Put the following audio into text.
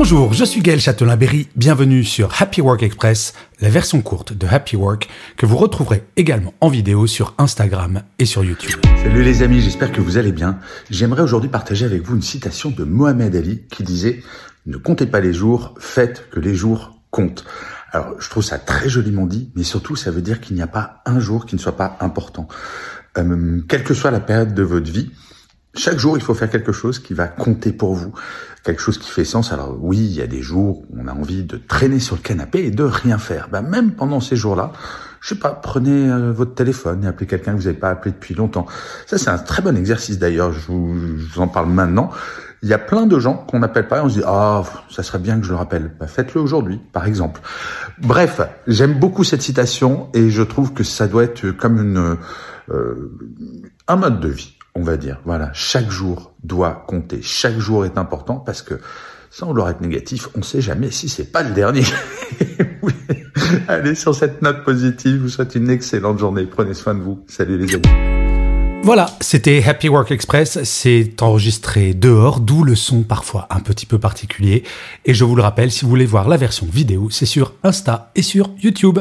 Bonjour, je suis Gaël Châtelain-Berry, bienvenue sur Happy Work Express, la version courte de Happy Work que vous retrouverez également en vidéo sur Instagram et sur YouTube. Salut les amis, j'espère que vous allez bien. J'aimerais aujourd'hui partager avec vous une citation de Mohamed Ali qui disait « Ne comptez pas les jours, faites que les jours comptent ». Alors je trouve ça très joliment dit, mais surtout ça veut dire qu'il n'y a pas un jour qui ne soit pas important. Euh, quelle que soit la période de votre vie, chaque jour, il faut faire quelque chose qui va compter pour vous, quelque chose qui fait sens. Alors oui, il y a des jours où on a envie de traîner sur le canapé et de rien faire. Ben, même pendant ces jours-là, je sais pas, prenez euh, votre téléphone et appelez quelqu'un que vous n'avez pas appelé depuis longtemps. Ça, c'est un très bon exercice d'ailleurs. Je vous, en parle maintenant. Il y a plein de gens qu'on n'appelle pas et on se dit ah ça serait bien que je le rappelle. Ben, faites-le aujourd'hui, par exemple. Bref, j'aime beaucoup cette citation et je trouve que ça doit être comme une euh, un mode de vie on va dire. Voilà, chaque jour doit compter, chaque jour est important parce que sans vouloir être négatif, on ne sait jamais si c'est pas le dernier. Allez, sur cette note positive, je vous souhaite une excellente journée. Prenez soin de vous. Salut les amis. Voilà, c'était Happy Work Express. C'est enregistré dehors, d'où le son parfois un petit peu particulier. Et je vous le rappelle, si vous voulez voir la version vidéo, c'est sur Insta et sur YouTube.